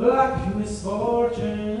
Black misfortune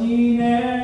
じめ